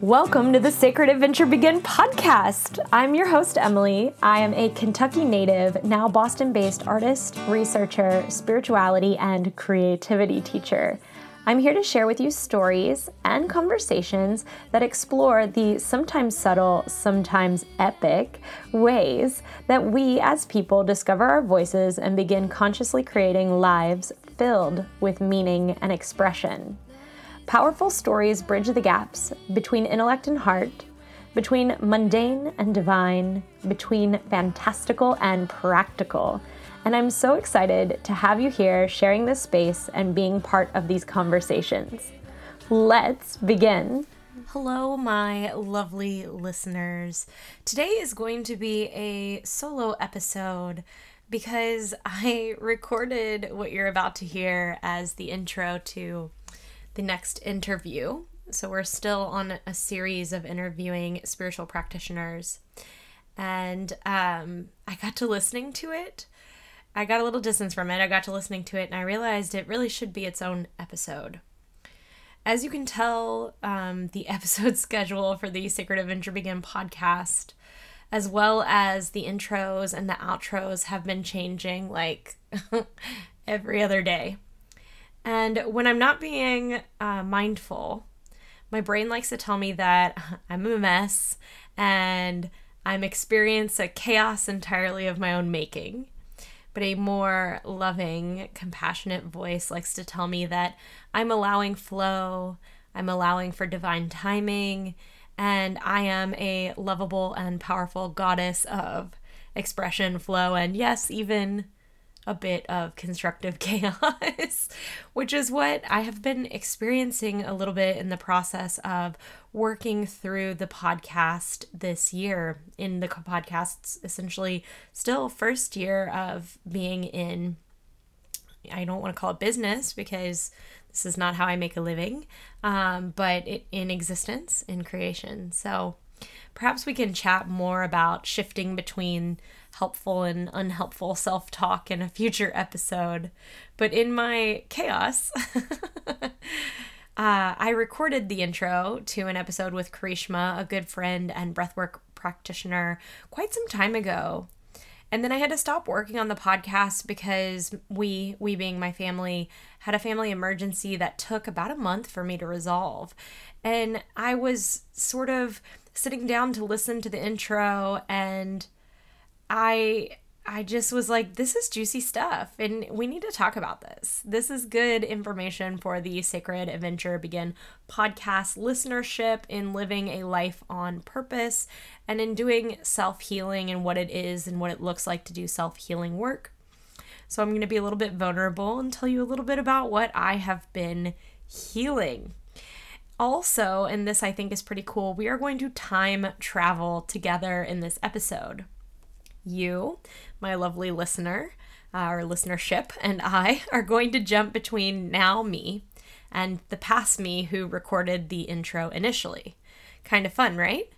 Welcome to the Sacred Adventure Begin podcast. I'm your host, Emily. I am a Kentucky native, now Boston based artist, researcher, spirituality, and creativity teacher. I'm here to share with you stories and conversations that explore the sometimes subtle, sometimes epic ways that we as people discover our voices and begin consciously creating lives filled with meaning and expression. Powerful stories bridge the gaps between intellect and heart, between mundane and divine, between fantastical and practical. And I'm so excited to have you here sharing this space and being part of these conversations. Let's begin. Hello, my lovely listeners. Today is going to be a solo episode because I recorded what you're about to hear as the intro to the next interview. So we're still on a series of interviewing spiritual practitioners. And um, I got to listening to it. I got a little distance from it. I got to listening to it and I realized it really should be its own episode. As you can tell, um, the episode schedule for the Sacred Adventure Begin podcast, as well as the intros and the outros, have been changing like every other day. And when I'm not being uh, mindful, my brain likes to tell me that I'm a mess and I'm experiencing a chaos entirely of my own making. But a more loving, compassionate voice likes to tell me that I'm allowing flow, I'm allowing for divine timing, and I am a lovable and powerful goddess of expression, flow, and yes, even a bit of constructive chaos, which is what I have been experiencing a little bit in the process of working through the podcast this year. In the podcast's essentially still first year of being in, I don't want to call it business because this is not how I make a living, um, but it, in existence, in creation. So perhaps we can chat more about shifting between helpful and unhelpful self talk in a future episode. But in my chaos, uh, I recorded the intro to an episode with Karishma, a good friend and breathwork practitioner, quite some time ago. And then I had to stop working on the podcast because we, we being my family, had a family emergency that took about a month for me to resolve. And I was sort of sitting down to listen to the intro and I I just was like, this is juicy stuff, and we need to talk about this. This is good information for the Sacred Adventure Begin podcast listenership in living a life on purpose and in doing self healing and what it is and what it looks like to do self healing work. So, I'm going to be a little bit vulnerable and tell you a little bit about what I have been healing. Also, and this I think is pretty cool, we are going to time travel together in this episode you, my lovely listener, uh, or listenership, and I are going to jump between now me and the past me who recorded the intro initially. Kind of fun, right?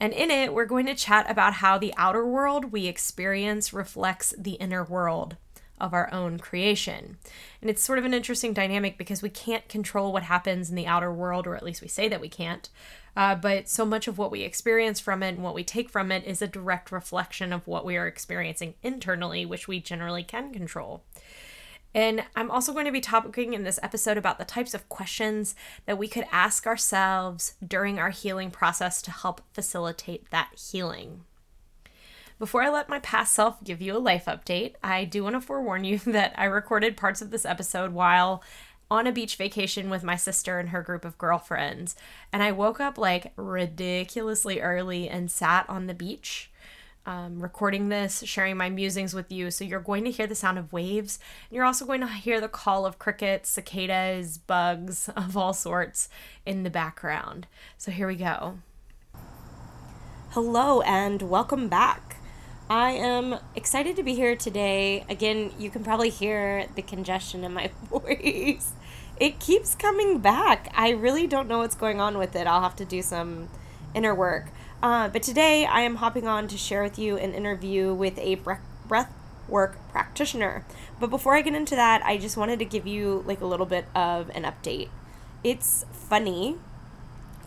And in it, we're going to chat about how the outer world we experience reflects the inner world of our own creation. And it's sort of an interesting dynamic because we can't control what happens in the outer world, or at least we say that we can't. Uh, but so much of what we experience from it and what we take from it is a direct reflection of what we are experiencing internally, which we generally can control. And I'm also going to be talking in this episode about the types of questions that we could ask ourselves during our healing process to help facilitate that healing. Before I let my past self give you a life update, I do want to forewarn you that I recorded parts of this episode while on a beach vacation with my sister and her group of girlfriends. And I woke up like ridiculously early and sat on the beach. Um, recording this, sharing my musings with you. So, you're going to hear the sound of waves. And you're also going to hear the call of crickets, cicadas, bugs of all sorts in the background. So, here we go. Hello, and welcome back. I am excited to be here today. Again, you can probably hear the congestion in my voice it keeps coming back. I really don't know what's going on with it. I'll have to do some inner work. Uh, but today I am hopping on to share with you an interview with a breath work practitioner. But before I get into that, I just wanted to give you like a little bit of an update. It's funny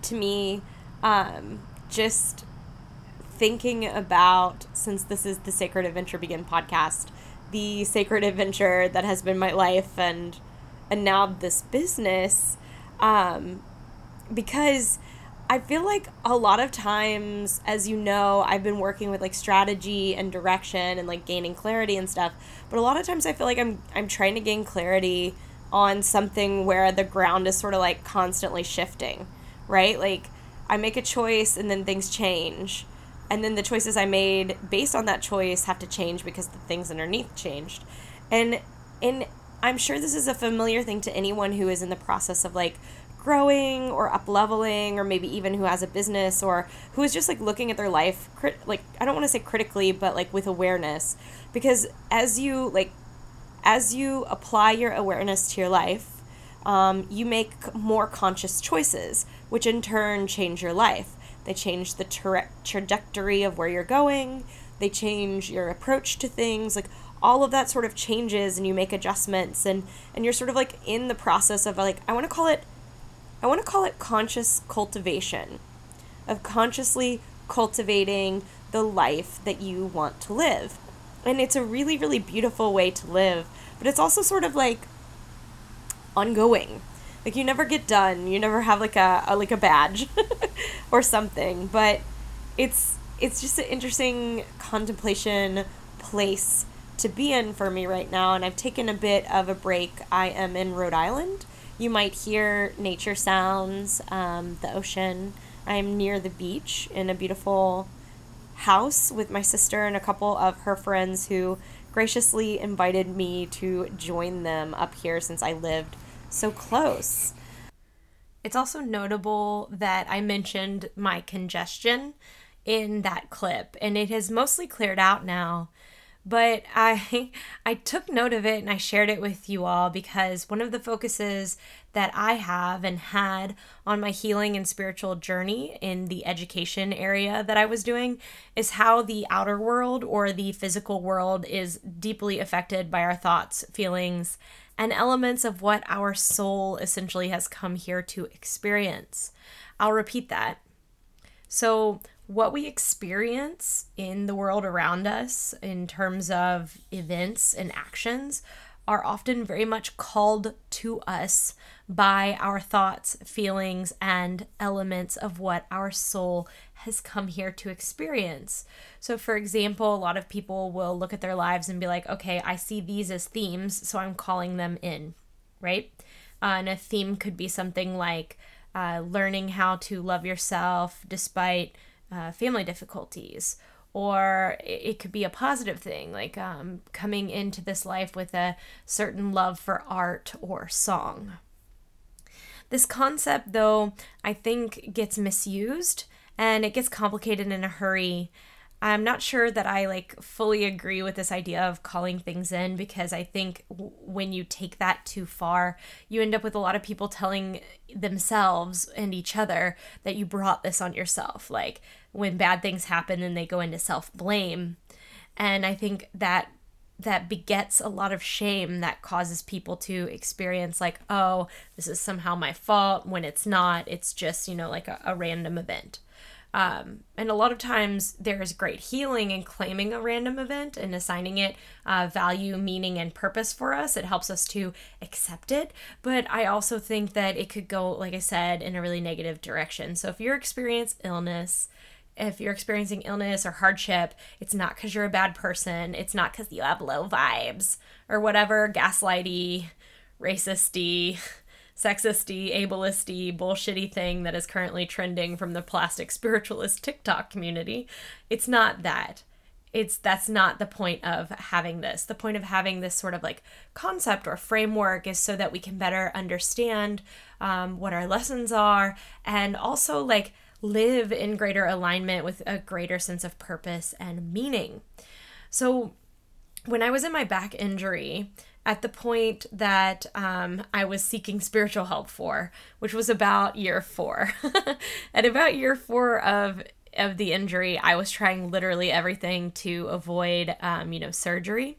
to me um, just thinking about since this is the Sacred Adventure Begin podcast, the sacred adventure that has been my life and and now this business, um, because I feel like a lot of times, as you know, I've been working with like strategy and direction and like gaining clarity and stuff. But a lot of times I feel like I'm I'm trying to gain clarity on something where the ground is sort of like constantly shifting, right? Like I make a choice and then things change. And then the choices I made based on that choice have to change because the things underneath changed. And and I'm sure this is a familiar thing to anyone who is in the process of like growing or up leveling or maybe even who has a business or who is just like looking at their life crit- like I don't want to say critically but like with awareness. Because as you like as you apply your awareness to your life um, you make more conscious choices which in turn change your life. They change the tra- trajectory of where you're going. They change your approach to things. Like all of that sort of changes and you make adjustments and and you're sort of like in the process of like I want to call it I want to call it conscious cultivation of consciously cultivating the life that you want to live. And it's a really, really beautiful way to live, but it's also sort of like ongoing. Like you never get done. You never have like a, a like a badge or something, but it's it's just an interesting contemplation place to be in for me right now and I've taken a bit of a break. I am in Rhode Island you might hear nature sounds, um, the ocean. I'm near the beach in a beautiful house with my sister and a couple of her friends who graciously invited me to join them up here since I lived so close. It's also notable that I mentioned my congestion in that clip, and it has mostly cleared out now but I I took note of it and I shared it with you all because one of the focuses that I have and had on my healing and spiritual journey in the education area that I was doing is how the outer world or the physical world is deeply affected by our thoughts, feelings, and elements of what our soul essentially has come here to experience. I'll repeat that. So, what we experience in the world around us in terms of events and actions are often very much called to us by our thoughts, feelings, and elements of what our soul has come here to experience. So, for example, a lot of people will look at their lives and be like, okay, I see these as themes, so I'm calling them in, right? Uh, and a theme could be something like uh, learning how to love yourself despite uh, family difficulties or it could be a positive thing like um, coming into this life with a certain love for art or song. This concept though i think gets misused and it gets complicated in a hurry I'm not sure that I like fully agree with this idea of calling things in because I think w- when you take that too far, you end up with a lot of people telling themselves and each other that you brought this on yourself. Like when bad things happen and they go into self-blame. And I think that that begets a lot of shame that causes people to experience like oh this is somehow my fault when it's not it's just you know like a, a random event um, and a lot of times there is great healing in claiming a random event and assigning it uh, value, meaning, and purpose for us. It helps us to accept it. But I also think that it could go, like I said, in a really negative direction. So if you're experiencing illness, if you're experiencing illness or hardship, it's not because you're a bad person. It's not because you have low vibes or whatever gaslighty, racisty sexisty, ableisty, bullshitty thing that is currently trending from the plastic spiritualist TikTok community. It's not that. It's that's not the point of having this. The point of having this sort of like concept or framework is so that we can better understand um, what our lessons are and also like live in greater alignment with a greater sense of purpose and meaning. So, when I was in my back injury, at the point that um, I was seeking spiritual help for, which was about year four. At about year four of of the injury, I was trying literally everything to avoid, um, you know, surgery.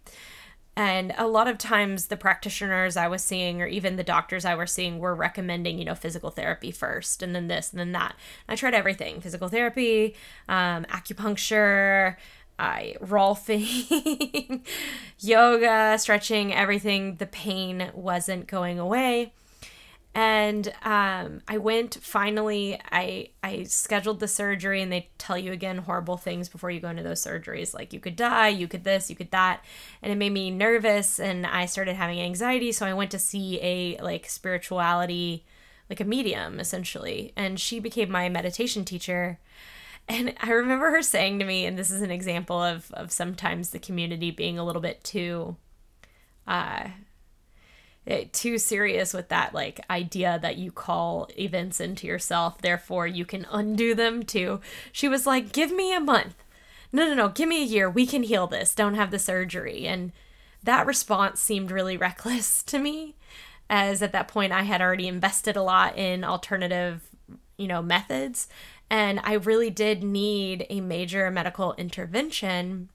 And a lot of times, the practitioners I was seeing, or even the doctors I was seeing, were recommending, you know, physical therapy first, and then this, and then that. I tried everything physical therapy, um, acupuncture, I rolfing, yoga, stretching, everything. The pain wasn't going away and um, I went finally. I I scheduled the surgery, and they tell you again horrible things before you go into those surgeries, like you could die, you could this, you could that, and it made me nervous, and I started having anxiety. So I went to see a like spirituality, like a medium essentially, and she became my meditation teacher. And I remember her saying to me, and this is an example of of sometimes the community being a little bit too. Uh, Eh, too serious with that like idea that you call events into yourself therefore you can undo them too. She was like give me a month. No no no give me a year. We can heal this. Don't have the surgery. And that response seemed really reckless to me as at that point i had already invested a lot in alternative you know methods and i really did need a major medical intervention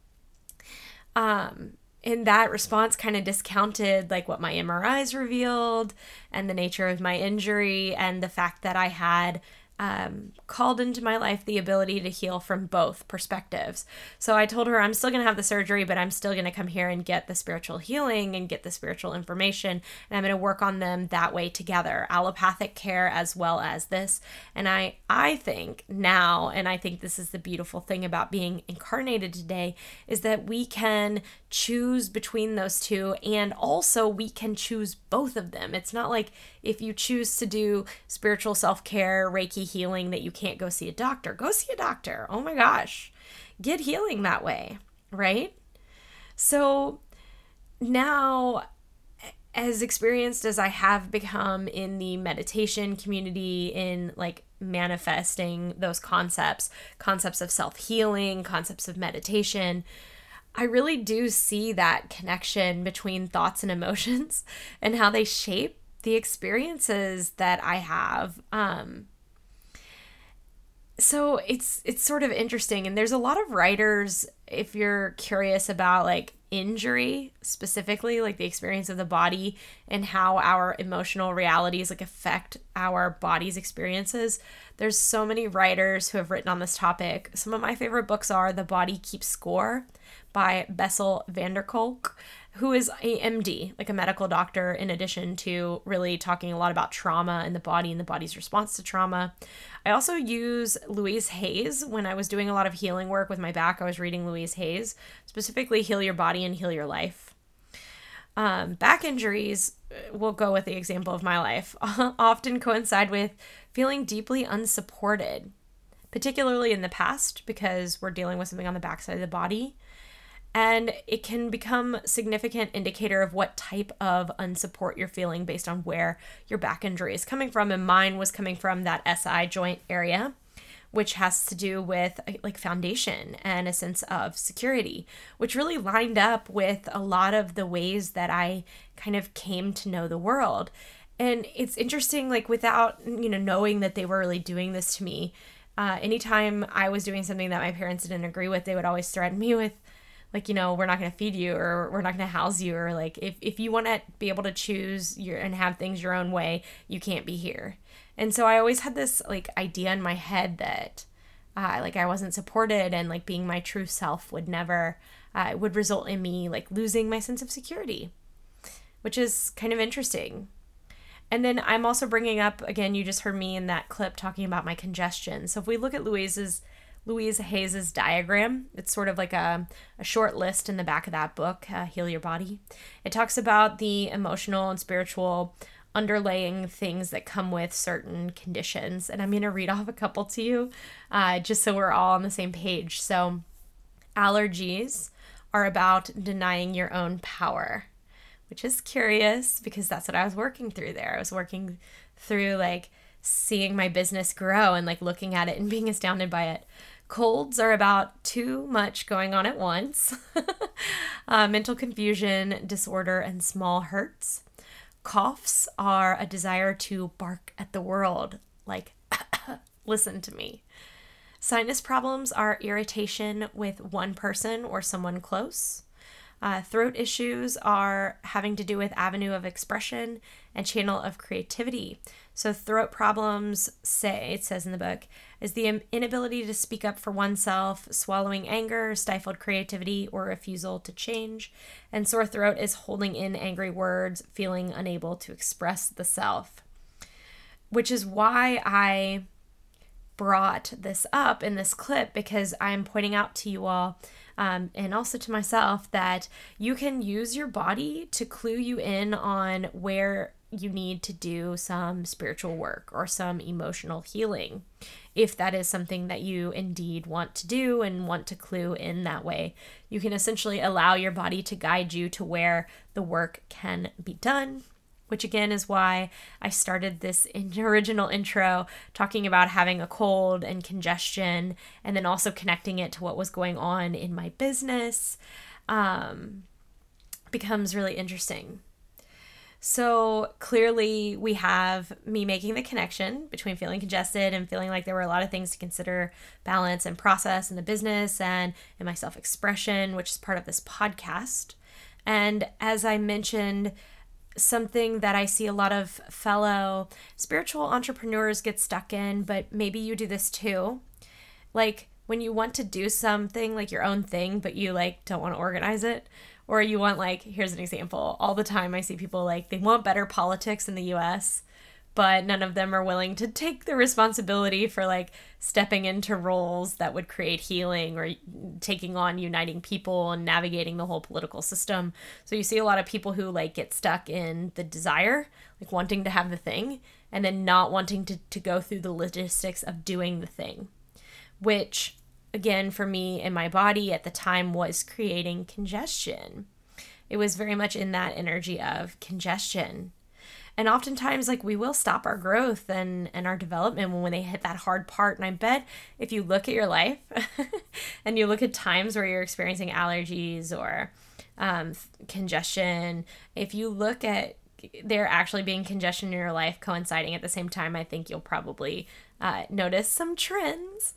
um in that response kind of discounted like what my MRIs revealed and the nature of my injury and the fact that I had um, called into my life the ability to heal from both perspectives. So I told her I'm still going to have the surgery, but I'm still going to come here and get the spiritual healing and get the spiritual information. And I'm going to work on them that way together allopathic care as well as this. And I, I think now, and I think this is the beautiful thing about being incarnated today, is that we can choose between those two and also we can choose both of them. It's not like if you choose to do spiritual self care, Reiki healing, that you can't go see a doctor. Go see a doctor. Oh my gosh. Get healing that way, right? So now, as experienced as I have become in the meditation community, in like manifesting those concepts, concepts of self healing, concepts of meditation, I really do see that connection between thoughts and emotions and how they shape the experiences that I have. Um, so it's it's sort of interesting and there's a lot of writers if you're curious about like injury specifically like the experience of the body and how our emotional realities like affect our body's experiences. There's so many writers who have written on this topic. Some of my favorite books are the body keeps score by Bessel van der Kolk, who is a MD, like a medical doctor, in addition to really talking a lot about trauma and the body and the body's response to trauma. I also use Louise Hayes when I was doing a lot of healing work with my back. I was reading Louise Hayes, specifically Heal Your Body and Heal Your Life. Um, back injuries, uh, will go with the example of my life, often coincide with feeling deeply unsupported, particularly in the past because we're dealing with something on the backside of the body and it can become significant indicator of what type of unsupport you're feeling based on where your back injury is coming from. And mine was coming from that SI joint area which has to do with like foundation and a sense of security which really lined up with a lot of the ways that I kind of came to know the world. And it's interesting like without you know knowing that they were really doing this to me uh, anytime I was doing something that my parents didn't agree with, they would always threaten me with like you know we're not going to feed you or we're not going to house you or like if, if you want to be able to choose your and have things your own way you can't be here. And so i always had this like idea in my head that uh, like i wasn't supported and like being my true self would never uh, would result in me like losing my sense of security which is kind of interesting. And then i'm also bringing up again you just heard me in that clip talking about my congestion. So if we look at louise's Louise Hayes's diagram. It's sort of like a, a short list in the back of that book, uh, Heal Your Body. It talks about the emotional and spiritual underlaying things that come with certain conditions. And I'm going to read off a couple to you uh, just so we're all on the same page. So, allergies are about denying your own power, which is curious because that's what I was working through there. I was working through like seeing my business grow and like looking at it and being astounded by it. Colds are about too much going on at once, uh, mental confusion, disorder, and small hurts. Coughs are a desire to bark at the world, like, listen to me. Sinus problems are irritation with one person or someone close. Uh, throat issues are having to do with avenue of expression and channel of creativity. So, throat problems, say, it says in the book, is the inability to speak up for oneself, swallowing anger, stifled creativity, or refusal to change. And sore throat is holding in angry words, feeling unable to express the self. Which is why I brought this up in this clip because I'm pointing out to you all um, and also to myself that you can use your body to clue you in on where you need to do some spiritual work or some emotional healing if that is something that you indeed want to do and want to clue in that way. You can essentially allow your body to guide you to where the work can be done which again is why I started this in original intro talking about having a cold and congestion, and then also connecting it to what was going on in my business um, becomes really interesting. So clearly, we have me making the connection between feeling congested and feeling like there were a lot of things to consider balance and process in the business and in my self expression, which is part of this podcast. And as I mentioned, something that I see a lot of fellow spiritual entrepreneurs get stuck in, but maybe you do this too. Like when you want to do something like your own thing, but you like don't want to organize it, or you want like here's an example. All the time I see people like they want better politics in the US, but none of them are willing to take the responsibility for like stepping into roles that would create healing or taking on uniting people and navigating the whole political system. So you see a lot of people who like get stuck in the desire, like wanting to have the thing, and then not wanting to, to go through the logistics of doing the thing, which again for me and my body at the time was creating congestion. It was very much in that energy of congestion. And oftentimes like we will stop our growth and and our development when they hit that hard part. And i bet if you look at your life and you look at times where you're experiencing allergies or um, congestion if you look at there actually being congestion in your life coinciding at the same time i think you'll probably uh, notice some trends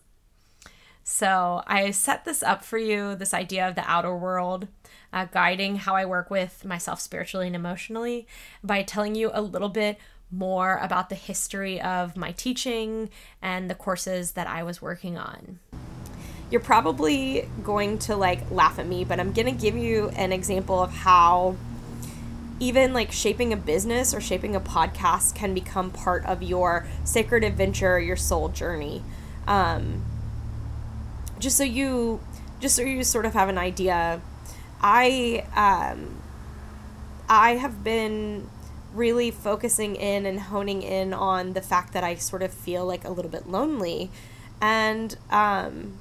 so i set this up for you this idea of the outer world uh, guiding how I work with myself spiritually and emotionally by telling you a little bit more about the history of my teaching and the courses that I was working on. You're probably going to like laugh at me, but I'm going to give you an example of how even like shaping a business or shaping a podcast can become part of your sacred adventure, your soul journey. Um, just so you just so you sort of have an idea I um, I have been really focusing in and honing in on the fact that I sort of feel like a little bit lonely, and um,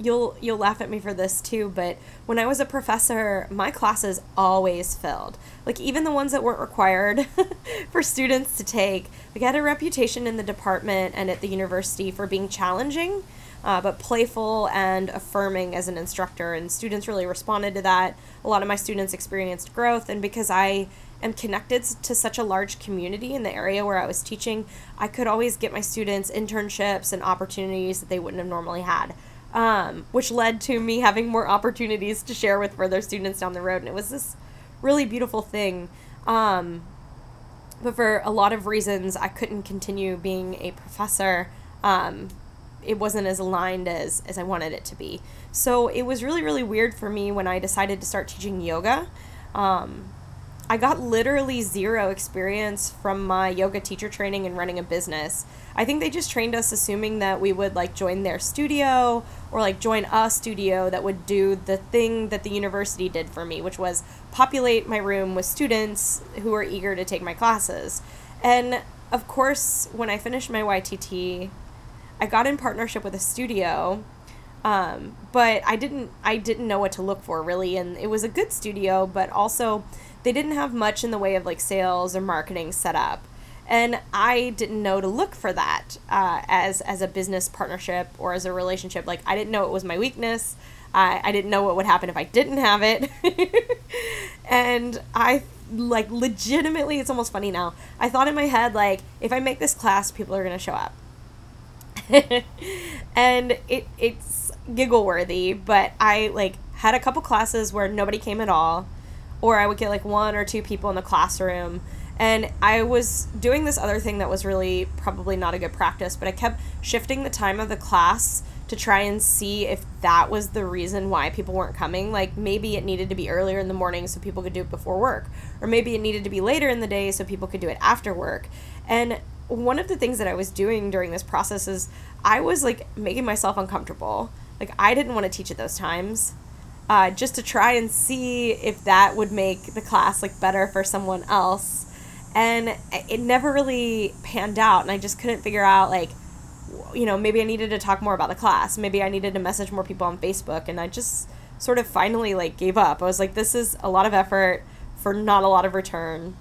you'll you'll laugh at me for this too. But when I was a professor, my classes always filled. Like even the ones that weren't required for students to take. Like I had a reputation in the department and at the university for being challenging uh, but playful and affirming as an instructor. And students really responded to that. A lot of my students experienced growth, and because I am connected to such a large community in the area where I was teaching, I could always get my students internships and opportunities that they wouldn't have normally had. Um, which led to me having more opportunities to share with further students down the road. And it was this really beautiful thing. Um, but for a lot of reasons, I couldn't continue being a professor um, it wasn't as aligned as as I wanted it to be. So it was really really weird for me when I decided to start teaching yoga. Um, I got literally zero experience from my yoga teacher training and running a business. I think they just trained us assuming that we would like join their studio or like join a studio that would do the thing that the university did for me, which was populate my room with students who were eager to take my classes. And of course, when I finished my YTT, I got in partnership with a studio, um, but I didn't I didn't know what to look for really, and it was a good studio, but also they didn't have much in the way of like sales or marketing set up, and I didn't know to look for that uh, as as a business partnership or as a relationship. Like I didn't know it was my weakness. I, I didn't know what would happen if I didn't have it. and I like legitimately it's almost funny now. I thought in my head like if I make this class people are to show up. and it it's giggle worthy, but I like had a couple classes where nobody came at all, or I would get like one or two people in the classroom. And I was doing this other thing that was really probably not a good practice, but I kept shifting the time of the class to try and see if that was the reason why people weren't coming. Like maybe it needed to be earlier in the morning so people could do it before work, or maybe it needed to be later in the day so people could do it after work. And one of the things that I was doing during this process is I was like making myself uncomfortable. Like I didn't want to teach at those times. Uh, just to try and see if that would make the class like better for someone else and it never really panned out and i just couldn't figure out like you know maybe i needed to talk more about the class maybe i needed to message more people on facebook and i just sort of finally like gave up i was like this is a lot of effort for not a lot of return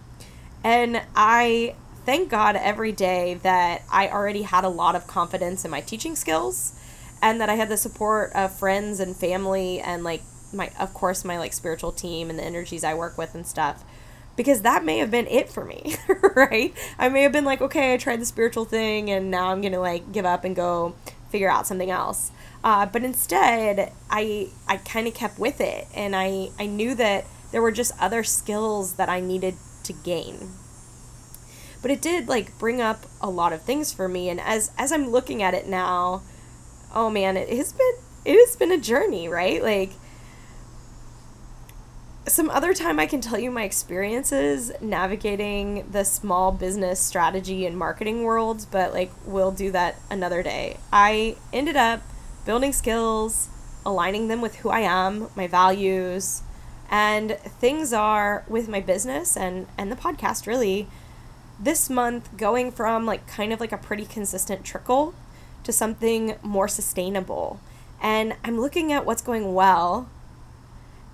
and i thank God every day that I already had a lot of confidence in my teaching skills and that I had the support of friends and family and like my of course my like spiritual team and the energies I work with and stuff because that may have been it for me, right? I may have been like, okay, I tried the spiritual thing and now I'm going to like give up and go figure out something else. Uh, but instead, I I kind of kept with it and I I knew that there were just other skills that I needed to gain but it did like bring up a lot of things for me and as as i'm looking at it now oh man it has been it has been a journey right? Like some other time i can tell you my experiences navigating the small business strategy and marketing worlds but like we'll do that another day. I ended up building skills aligning them with who i am my values and things are with my business and and the podcast really this month going from like kind of like a pretty consistent trickle to something more sustainable. And I'm looking at what's going well.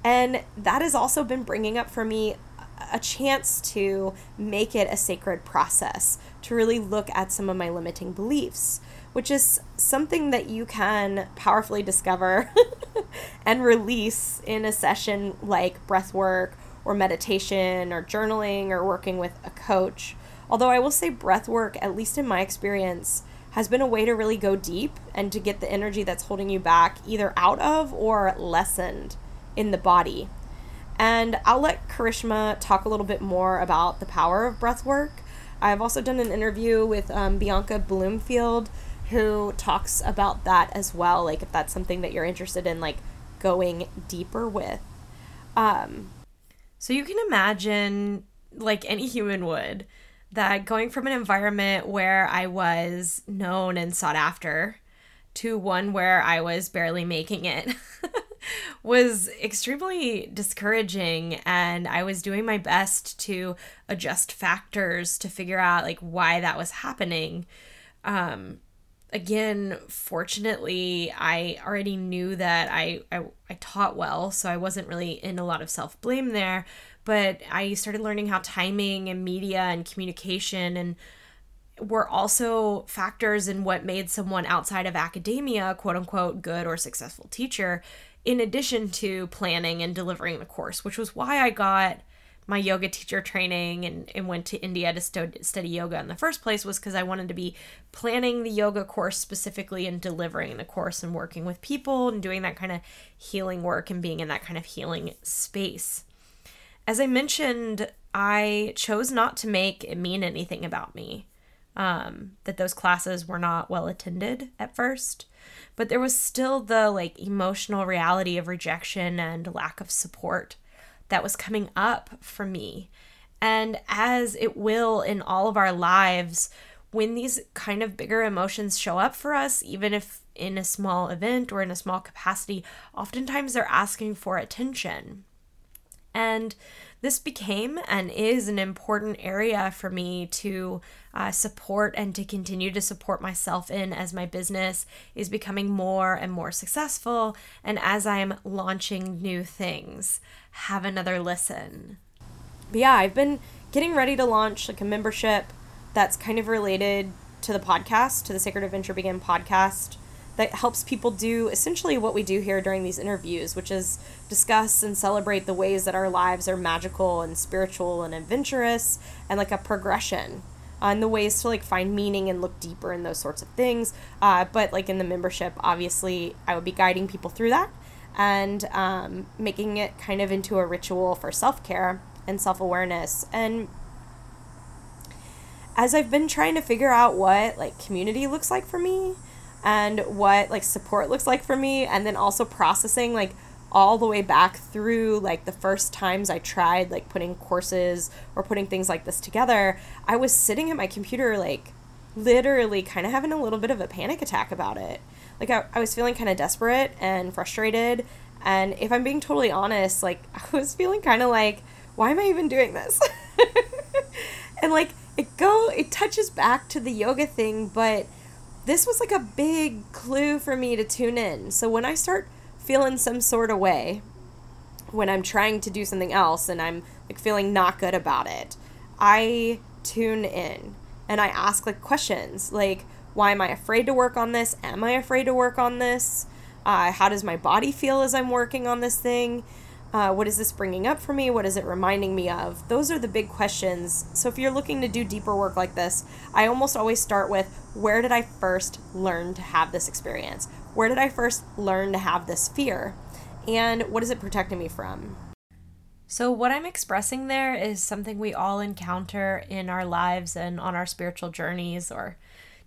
And that has also been bringing up for me a chance to make it a sacred process, to really look at some of my limiting beliefs, which is something that you can powerfully discover and release in a session like breath work or meditation or journaling or working with a coach Although I will say breath work, at least in my experience, has been a way to really go deep and to get the energy that's holding you back either out of or lessened in the body. And I'll let Karishma talk a little bit more about the power of breath work. I've also done an interview with um, Bianca Bloomfield who talks about that as well, like if that's something that you're interested in, like going deeper with. Um, so you can imagine, like any human would, that going from an environment where I was known and sought after to one where I was barely making it was extremely discouraging and I was doing my best to adjust factors to figure out like why that was happening. Um again, fortunately, I already knew that I, I I taught well, so I wasn't really in a lot of self-blame there, but I started learning how timing and media and communication and were also factors in what made someone outside of academia, quote unquote, good or successful teacher, in addition to planning and delivering the course, which was why I got my yoga teacher training and, and went to India to st- study yoga in the first place was because I wanted to be planning the yoga course specifically and delivering the course and working with people and doing that kind of healing work and being in that kind of healing space. As I mentioned, I chose not to make it mean anything about me. Um, that those classes were not well attended at first, but there was still the like emotional reality of rejection and lack of support that was coming up for me. And as it will in all of our lives, when these kind of bigger emotions show up for us, even if in a small event or in a small capacity, oftentimes they're asking for attention. And this became and is an important area for me to uh, support and to continue to support myself in as my business is becoming more and more successful and as I'm launching new things. Have another listen. But yeah, I've been getting ready to launch like a membership that's kind of related to the podcast, to the Sacred Adventure Begin podcast that helps people do essentially what we do here during these interviews, which is discuss and celebrate the ways that our lives are magical and spiritual and adventurous and like a progression on the ways to like find meaning and look deeper in those sorts of things. Uh, but like in the membership, obviously, I would be guiding people through that. and um, making it kind of into a ritual for self care and self awareness. And as I've been trying to figure out what like community looks like for me and what like support looks like for me, and then also processing like all the way back through like the first times I tried like putting courses or putting things like this together, I was sitting at my computer like literally kind of having a little bit of a panic attack about it. Like I, I was feeling kind of desperate and frustrated. And if I'm being totally honest, like I was feeling kind of like, why am I even doing this? and like it go it touches back to the yoga thing, but this was like a big clue for me to tune in. So when I start feeling some sort of way when I'm trying to do something else and I'm like feeling not good about it, I tune in and I ask like questions like, why am I afraid to work on this? Am I afraid to work on this? Uh, how does my body feel as I'm working on this thing? Uh, what is this bringing up for me? What is it reminding me of? Those are the big questions. So, if you're looking to do deeper work like this, I almost always start with where did I first learn to have this experience? Where did I first learn to have this fear? And what is it protecting me from? So, what I'm expressing there is something we all encounter in our lives and on our spiritual journeys, or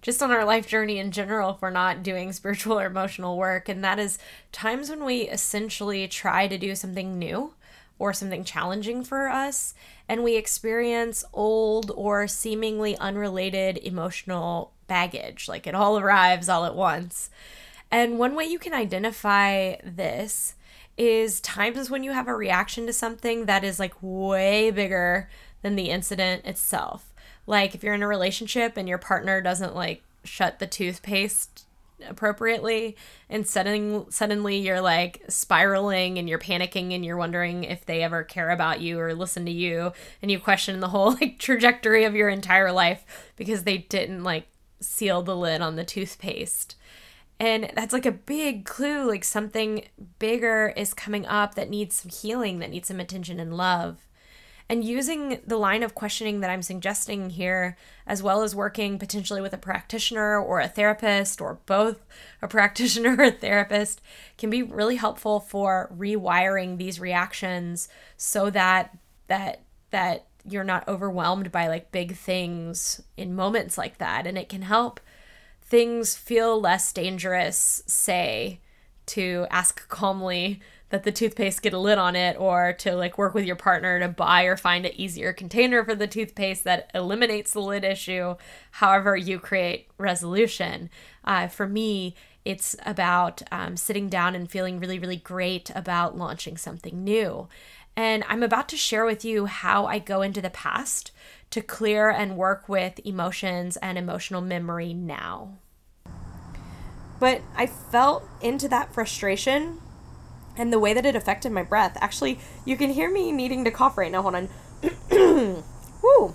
just on our life journey in general if we're not doing spiritual or emotional work. And that is times when we essentially try to do something new or something challenging for us, and we experience old or seemingly unrelated emotional baggage. Like it all arrives all at once. And one way you can identify this is times when you have a reaction to something that is like way bigger than the incident itself. Like if you're in a relationship and your partner doesn't like shut the toothpaste appropriately and suddenly suddenly you're like spiraling and you're panicking and you're wondering if they ever care about you or listen to you and you question the whole like trajectory of your entire life because they didn't like seal the lid on the toothpaste. And that's like a big clue like something bigger is coming up that needs some healing, that needs some attention and love. And using the line of questioning that I'm suggesting here, as well as working potentially with a practitioner or a therapist, or both a practitioner or a therapist, can be really helpful for rewiring these reactions so that that that you're not overwhelmed by like big things in moments like that. And it can help things feel less dangerous, say, to ask calmly that the toothpaste get a lid on it or to like work with your partner to buy or find an easier container for the toothpaste that eliminates the lid issue. However you create resolution. Uh, for me it's about um, sitting down and feeling really really great about launching something new. And i'm about to share with you how i go into the past to clear and work with emotions and emotional memory now but I felt into that frustration and the way that it affected my breath. Actually, you can hear me needing to cough right now. Hold on. Woo!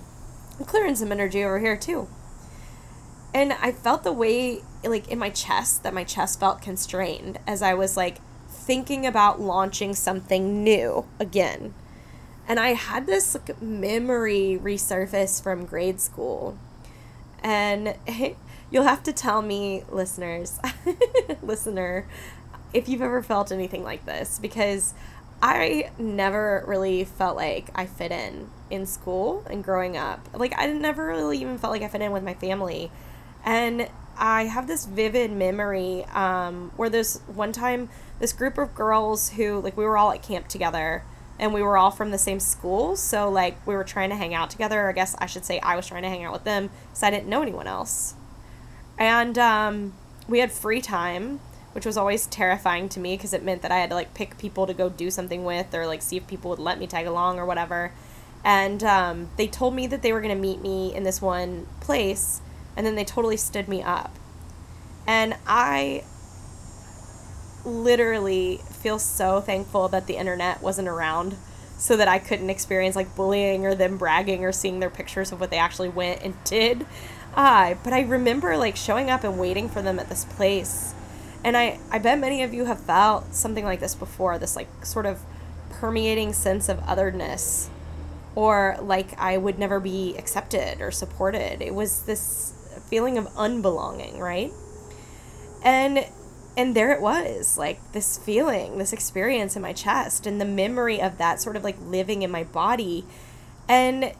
I'm clearing some energy over here too. And I felt the way, like in my chest, that my chest felt constrained as I was like thinking about launching something new again. And I had this like, memory resurface from grade school. And You'll have to tell me, listeners, listener, if you've ever felt anything like this because I never really felt like I fit in in school and growing up. Like I never really even felt like I fit in with my family. And I have this vivid memory um, where this one time this group of girls who like we were all at camp together and we were all from the same school so like we were trying to hang out together i guess i should say i was trying to hang out with them because i didn't know anyone else and um, we had free time, which was always terrifying to me because it meant that I had to like pick people to go do something with or like see if people would let me tag along or whatever. And um, they told me that they were going to meet me in this one place, and then they totally stood me up. And I literally feel so thankful that the internet wasn't around so that I couldn't experience like bullying or them bragging or seeing their pictures of what they actually went and did. I, but I remember like showing up and waiting for them at this place. And I, I bet many of you have felt something like this before this like sort of permeating sense of otherness or like I would never be accepted or supported. It was this feeling of unbelonging, right? And and there it was, like this feeling, this experience in my chest and the memory of that sort of like living in my body. And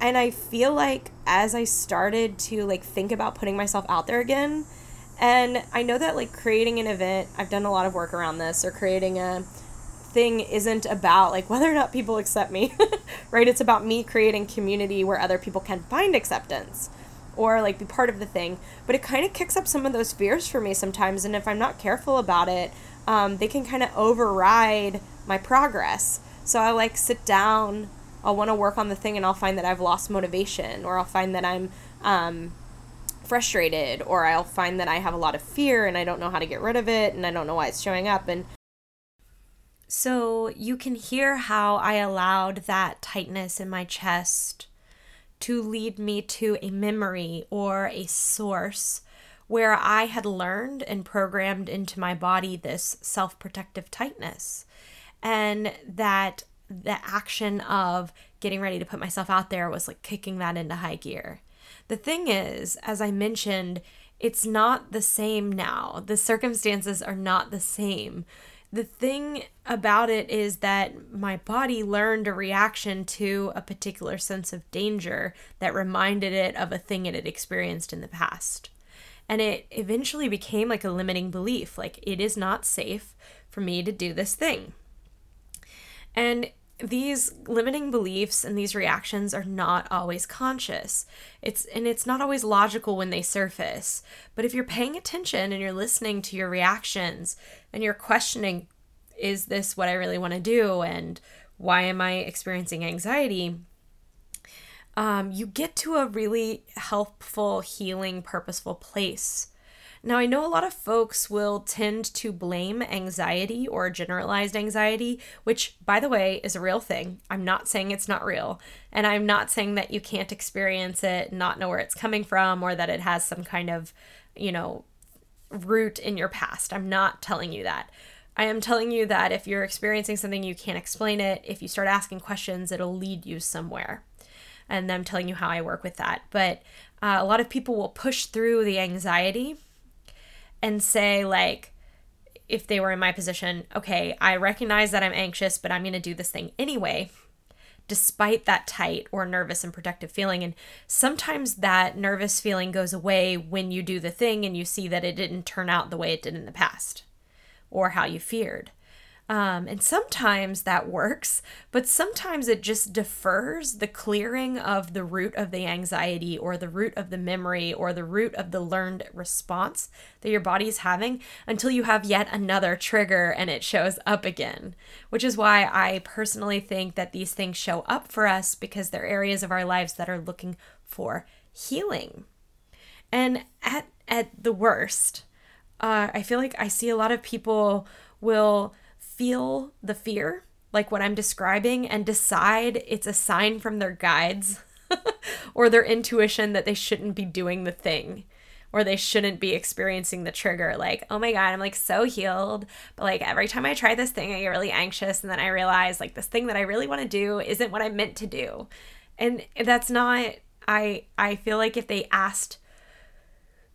and I feel like as I started to like think about putting myself out there again, and I know that like creating an event, I've done a lot of work around this, or creating a thing isn't about like whether or not people accept me, right? It's about me creating community where other people can find acceptance or like be part of the thing. But it kind of kicks up some of those fears for me sometimes, and if I'm not careful about it, um, they can kind of override my progress. So I like sit down. I'll want to work on the thing, and I'll find that I've lost motivation, or I'll find that I'm um, frustrated or I'll find that I have a lot of fear and I don't know how to get rid of it and I don't know why it's showing up and so you can hear how I allowed that tightness in my chest to lead me to a memory or a source where I had learned and programmed into my body this self protective tightness. And that the action of getting ready to put myself out there was like kicking that into high gear. The thing is, as I mentioned, it's not the same now. The circumstances are not the same. The thing about it is that my body learned a reaction to a particular sense of danger that reminded it of a thing it had experienced in the past. And it eventually became like a limiting belief like, it is not safe for me to do this thing. And these limiting beliefs and these reactions are not always conscious. It's and it's not always logical when they surface. But if you're paying attention and you're listening to your reactions and you're questioning is this what I really want to do and why am I experiencing anxiety? Um, you get to a really helpful, healing, purposeful place now, I know a lot of folks will tend to blame anxiety or generalized anxiety, which, by the way, is a real thing. I'm not saying it's not real. And I'm not saying that you can't experience it, not know where it's coming from, or that it has some kind of, you know, root in your past. I'm not telling you that. I am telling you that if you're experiencing something you can't explain it, if you start asking questions, it'll lead you somewhere. And I'm telling you how I work with that. But uh, a lot of people will push through the anxiety and say like if they were in my position, okay, I recognize that I'm anxious, but I'm going to do this thing anyway, despite that tight or nervous and protective feeling. And sometimes that nervous feeling goes away when you do the thing and you see that it didn't turn out the way it did in the past or how you feared. Um, and sometimes that works, but sometimes it just defers the clearing of the root of the anxiety or the root of the memory or the root of the learned response that your body's having until you have yet another trigger and it shows up again. Which is why I personally think that these things show up for us because they're areas of our lives that are looking for healing. And at, at the worst, uh, I feel like I see a lot of people will feel the fear, like what I'm describing, and decide it's a sign from their guides or their intuition that they shouldn't be doing the thing or they shouldn't be experiencing the trigger. Like, oh my God, I'm like so healed. But like every time I try this thing, I get really anxious. And then I realize like this thing that I really want to do isn't what I'm meant to do. And that's not, I, I feel like if they asked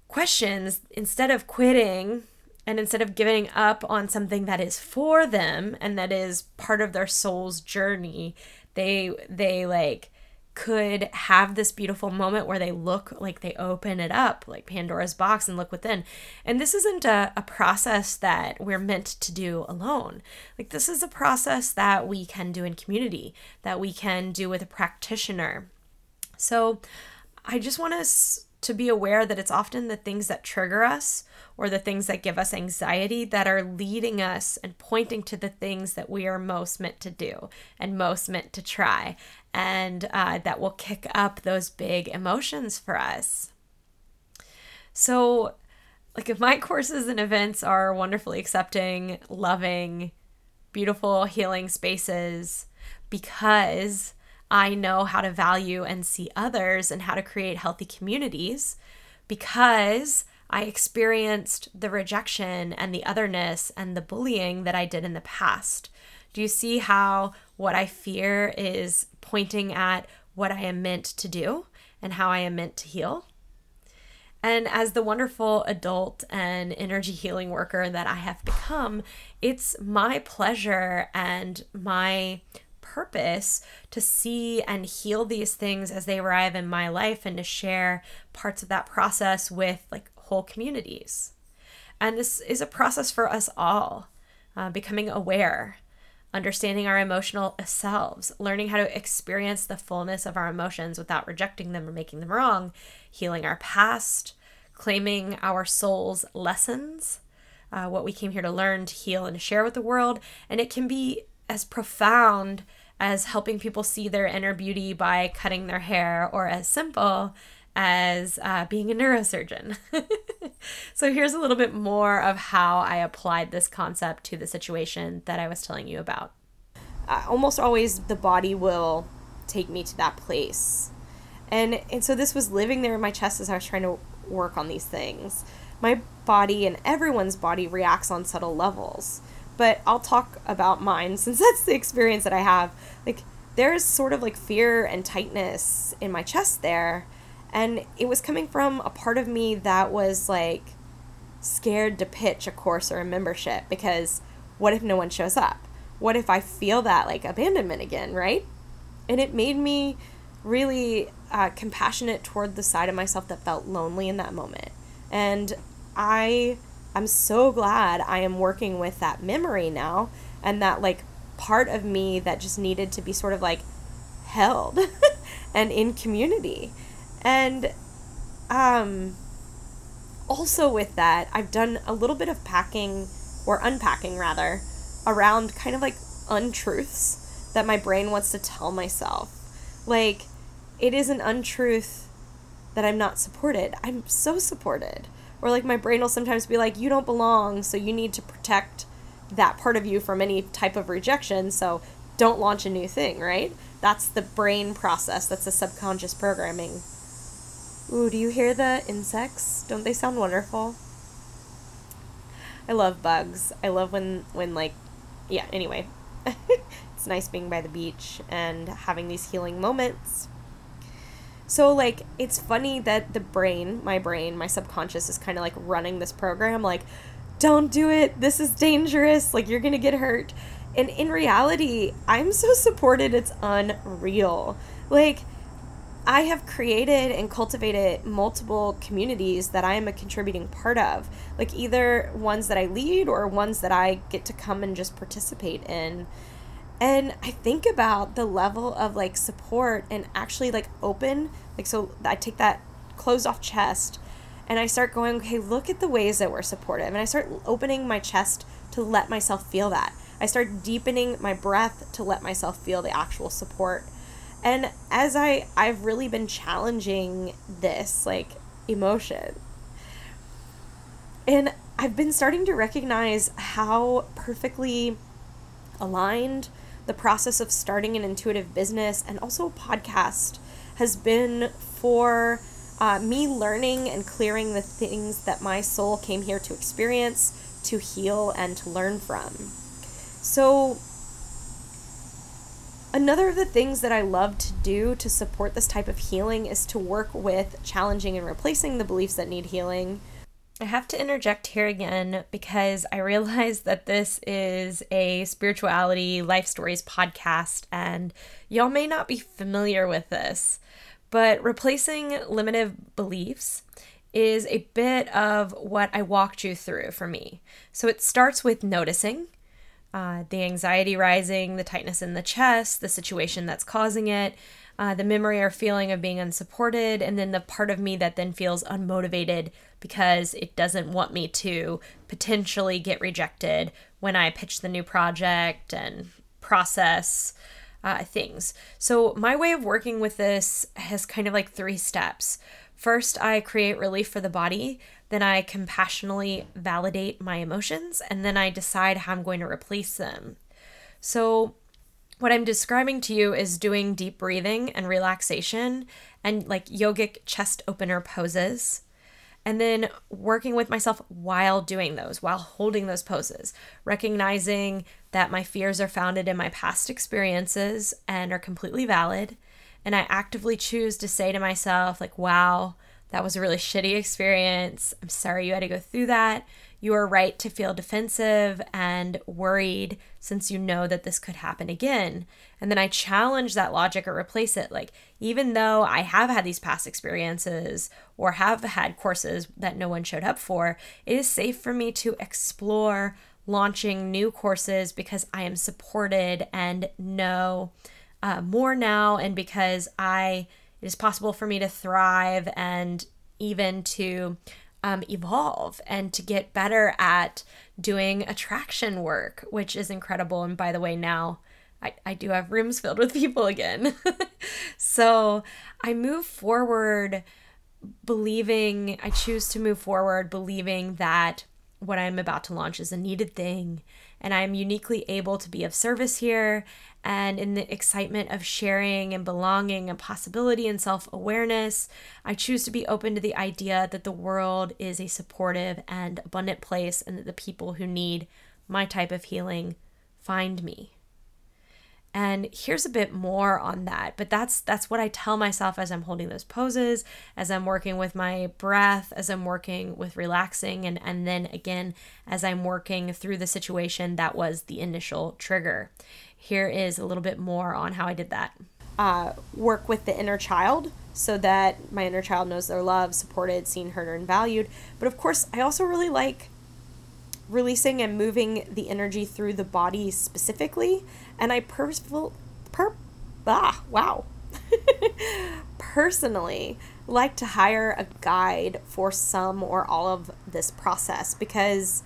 questions instead of quitting and instead of giving up on something that is for them and that is part of their soul's journey, they they like could have this beautiful moment where they look like they open it up like Pandora's box and look within. And this isn't a, a process that we're meant to do alone. Like, this is a process that we can do in community, that we can do with a practitioner. So, I just want us to be aware that it's often the things that trigger us or the things that give us anxiety that are leading us and pointing to the things that we are most meant to do and most meant to try, and uh, that will kick up those big emotions for us. So, like, if my courses and events are wonderfully accepting, loving, beautiful, healing spaces because I know how to value and see others and how to create healthy communities because I experienced the rejection and the otherness and the bullying that I did in the past. Do you see how what I fear is pointing at what I am meant to do and how I am meant to heal? And as the wonderful adult and energy healing worker that I have become, it's my pleasure and my purpose to see and heal these things as they arrive in my life and to share parts of that process with like whole communities. And this is a process for us all, uh, becoming aware, understanding our emotional selves, learning how to experience the fullness of our emotions without rejecting them or making them wrong, healing our past, claiming our soul's lessons, uh, what we came here to learn, to heal, and to share with the world. And it can be as profound as helping people see their inner beauty by cutting their hair, or as simple as uh, being a neurosurgeon. so, here's a little bit more of how I applied this concept to the situation that I was telling you about. Uh, almost always, the body will take me to that place. And, and so, this was living there in my chest as I was trying to work on these things. My body and everyone's body reacts on subtle levels. But I'll talk about mine since that's the experience that I have. Like, there's sort of like fear and tightness in my chest there and it was coming from a part of me that was like scared to pitch a course or a membership because what if no one shows up? What if I feel that like abandonment again, right? And it made me really uh, compassionate toward the side of myself that felt lonely in that moment. And I I'm so glad I am working with that memory now and that like part of me that just needed to be sort of like held and in community. And um, also with that, I've done a little bit of packing or unpacking rather around kind of like untruths that my brain wants to tell myself. Like, it is an untruth that I'm not supported. I'm so supported. Or like my brain will sometimes be like, you don't belong, so you need to protect that part of you from any type of rejection, so don't launch a new thing, right? That's the brain process. That's the subconscious programming Ooh, do you hear the insects? Don't they sound wonderful? I love bugs. I love when when like yeah, anyway. it's nice being by the beach and having these healing moments. So like it's funny that the brain, my brain, my subconscious is kind of like running this program like don't do it. This is dangerous. Like you're going to get hurt. And in reality, I'm so supported it's unreal. Like I have created and cultivated multiple communities that I am a contributing part of, like either ones that I lead or ones that I get to come and just participate in. And I think about the level of like support and actually like open, like, so I take that closed off chest and I start going, okay, look at the ways that we're supportive. And I start opening my chest to let myself feel that. I start deepening my breath to let myself feel the actual support and as i i've really been challenging this like emotion and i've been starting to recognize how perfectly aligned the process of starting an intuitive business and also a podcast has been for uh, me learning and clearing the things that my soul came here to experience, to heal, and to learn from. So, Another of the things that I love to do to support this type of healing is to work with challenging and replacing the beliefs that need healing. I have to interject here again because I realize that this is a spirituality life stories podcast and y'all may not be familiar with this, but replacing limited beliefs is a bit of what I walked you through for me. So it starts with noticing uh, the anxiety rising, the tightness in the chest, the situation that's causing it, uh, the memory or feeling of being unsupported, and then the part of me that then feels unmotivated because it doesn't want me to potentially get rejected when I pitch the new project and process uh, things. So, my way of working with this has kind of like three steps. First, I create relief for the body then I compassionately validate my emotions, and then I decide how I'm going to replace them. So, what I'm describing to you is doing deep breathing and relaxation and like yogic chest opener poses. And then working with myself while doing those, while holding those poses, recognizing that my fears are founded in my past experiences and are completely valid. And I actively choose to say to myself, like, wow, That was a really shitty experience. I'm sorry you had to go through that. You are right to feel defensive and worried since you know that this could happen again. And then I challenge that logic or replace it. Like, even though I have had these past experiences or have had courses that no one showed up for, it is safe for me to explore launching new courses because I am supported and know uh, more now, and because I it is possible for me to thrive and even to um, evolve and to get better at doing attraction work, which is incredible. And by the way, now I, I do have rooms filled with people again. so I move forward believing, I choose to move forward believing that what I'm about to launch is a needed thing and I am uniquely able to be of service here. And in the excitement of sharing and belonging and possibility and self awareness, I choose to be open to the idea that the world is a supportive and abundant place and that the people who need my type of healing find me. And here's a bit more on that, but that's that's what I tell myself as I'm holding those poses, as I'm working with my breath, as I'm working with relaxing and and then again as I'm working through the situation that was the initial trigger. Here is a little bit more on how I did that. Uh, work with the inner child so that my inner child knows they're loved, supported, seen, heard, and valued. But of course, I also really like releasing and moving the energy through the body specifically. And I personally, per, ah, wow. personally like to hire a guide for some or all of this process because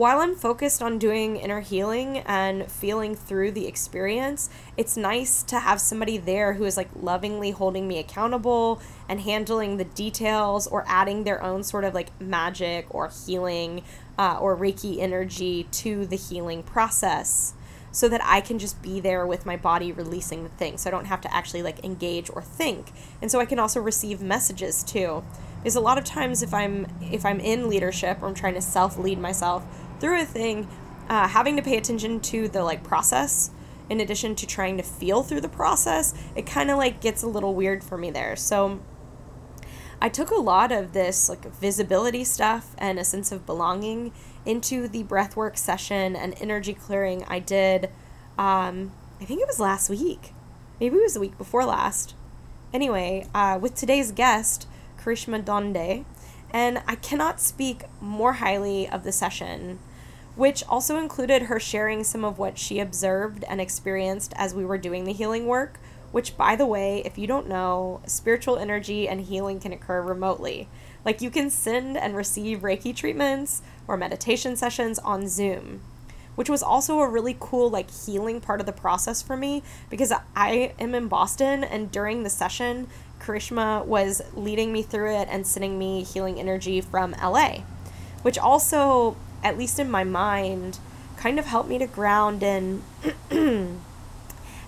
while I'm focused on doing inner healing and feeling through the experience, it's nice to have somebody there who is like lovingly holding me accountable and handling the details or adding their own sort of like magic or healing uh, or Reiki energy to the healing process so that I can just be there with my body releasing the thing. So I don't have to actually like engage or think. And so I can also receive messages too. Because a lot of times if I'm if I'm in leadership or I'm trying to self lead myself through a thing, uh, having to pay attention to the like process in addition to trying to feel through the process, it kind of like gets a little weird for me there. So I took a lot of this like visibility stuff and a sense of belonging into the breathwork session and energy clearing I did. Um, I think it was last week. Maybe it was the week before last. Anyway, uh, with today's guest, Karishma Donde, and I cannot speak more highly of the session, which also included her sharing some of what she observed and experienced as we were doing the healing work which, by the way, if you don't know, spiritual energy and healing can occur remotely. Like you can send and receive Reiki treatments or meditation sessions on Zoom, which was also a really cool, like, healing part of the process for me because I am in Boston and during the session, Karishma was leading me through it and sending me healing energy from LA, which also, at least in my mind, kind of helped me to ground in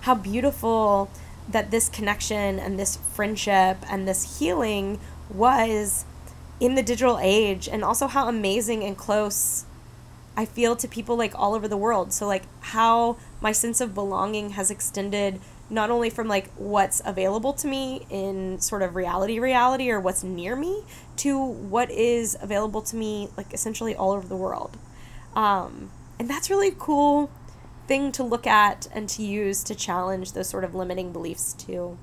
how beautiful that this connection and this friendship and this healing was in the digital age and also how amazing and close I feel to people like all over the world. So like how my sense of belonging has extended not only from like what's available to me in sort of reality reality or what's near me to what is available to me like essentially all over the world. Um, and that's really cool thing to look at and to use to challenge those sort of limiting beliefs too.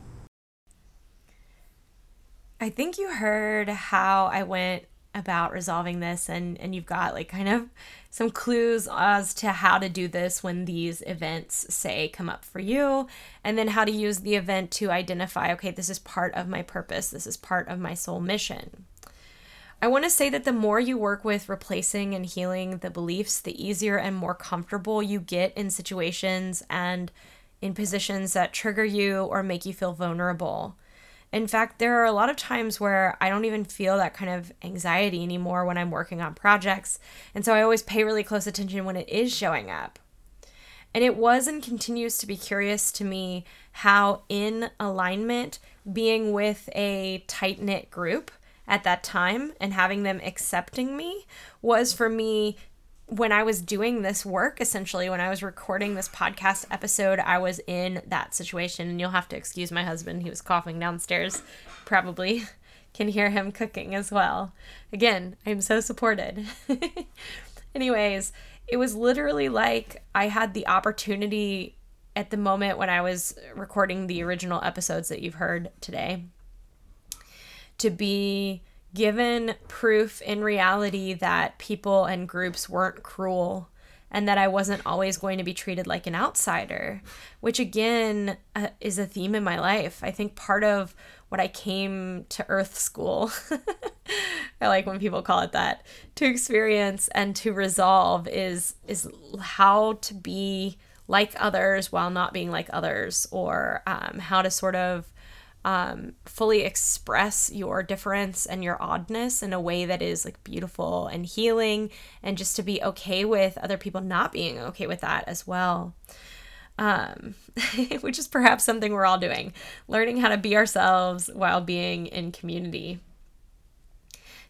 I think you heard how I went about resolving this and and you've got like kind of some clues as to how to do this when these events say come up for you. And then how to use the event to identify okay this is part of my purpose. This is part of my soul mission. I want to say that the more you work with replacing and healing the beliefs, the easier and more comfortable you get in situations and in positions that trigger you or make you feel vulnerable. In fact, there are a lot of times where I don't even feel that kind of anxiety anymore when I'm working on projects. And so I always pay really close attention when it is showing up. And it was and continues to be curious to me how, in alignment, being with a tight knit group at that time and having them accepting me was for me when I was doing this work, essentially, when I was recording this podcast episode, I was in that situation. And you'll have to excuse my husband. He was coughing downstairs, probably can hear him cooking as well. Again, I'm so supported. Anyways, it was literally like I had the opportunity at the moment when I was recording the original episodes that you've heard today to be given proof in reality that people and groups weren't cruel and that I wasn't always going to be treated like an outsider, which again uh, is a theme in my life. I think part of what I came to Earth School, I like when people call it that, to experience and to resolve is is how to be like others while not being like others, or um, how to sort of um, fully express your difference and your oddness in a way that is like beautiful and healing, and just to be okay with other people not being okay with that as well. Um, which is perhaps something we're all doing, learning how to be ourselves while being in community.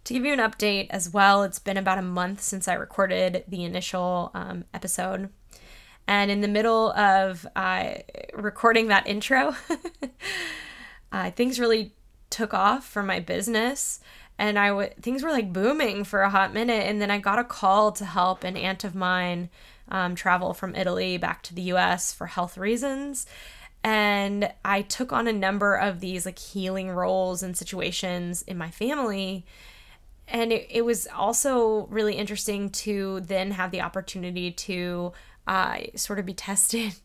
To give you an update as well, it's been about a month since I recorded the initial um, episode. And in the middle of uh, recording that intro, uh, things really took off for my business and I w- things were like booming for a hot minute and then I got a call to help an aunt of mine um, travel from Italy back to the US for health reasons and I took on a number of these like healing roles and situations in my family and it, it was also really interesting to then have the opportunity to uh, sort of be tested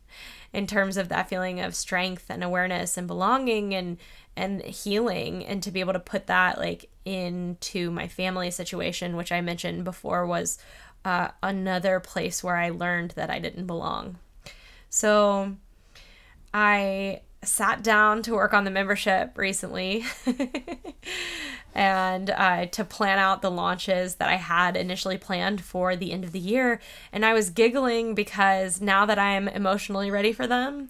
in terms of that feeling of strength and awareness and belonging and and healing and to be able to put that like into my family situation which i mentioned before was uh, another place where i learned that i didn't belong. So i sat down to work on the membership recently and uh, to plan out the launches that I had initially planned for the end of the year. And I was giggling because now that I'm emotionally ready for them,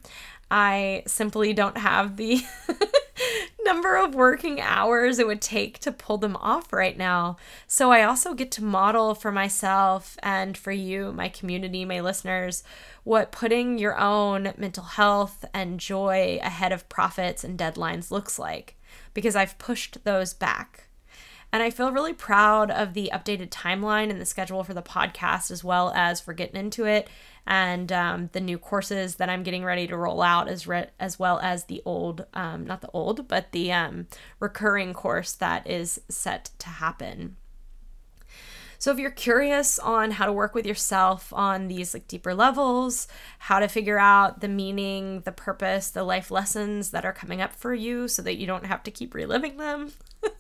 I simply don't have the number of working hours it would take to pull them off right now. So I also get to model for myself and for you, my community, my listeners, what putting your own mental health and joy ahead of profits and deadlines looks like because I've pushed those back. And I feel really proud of the updated timeline and the schedule for the podcast, as well as for getting into it and um, the new courses that I'm getting ready to roll out, as re- as well as the old, um, not the old, but the um, recurring course that is set to happen. So if you're curious on how to work with yourself on these like deeper levels, how to figure out the meaning, the purpose, the life lessons that are coming up for you so that you don't have to keep reliving them.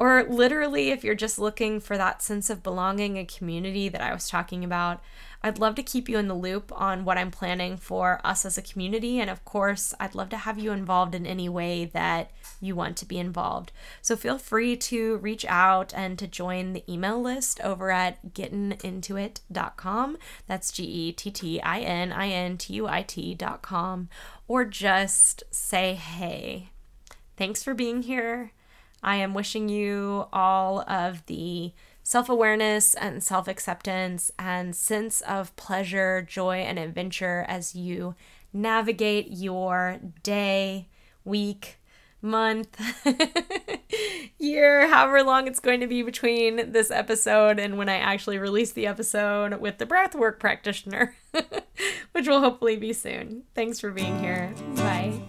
or literally if you're just looking for that sense of belonging and community that I was talking about, I'd love to keep you in the loop on what I'm planning for us as a community. And of course, I'd love to have you involved in any way that you want to be involved. So feel free to reach out and to join the email list over at gettinintuit.com. That's G E T T I N I N T U I T.com. Or just say hey. Thanks for being here. I am wishing you all of the self awareness and self acceptance and sense of pleasure, joy, and adventure as you navigate your day, week, month, year, however long it's going to be between this episode and when I actually release the episode with the breathwork practitioner, which will hopefully be soon. Thanks for being here. Bye.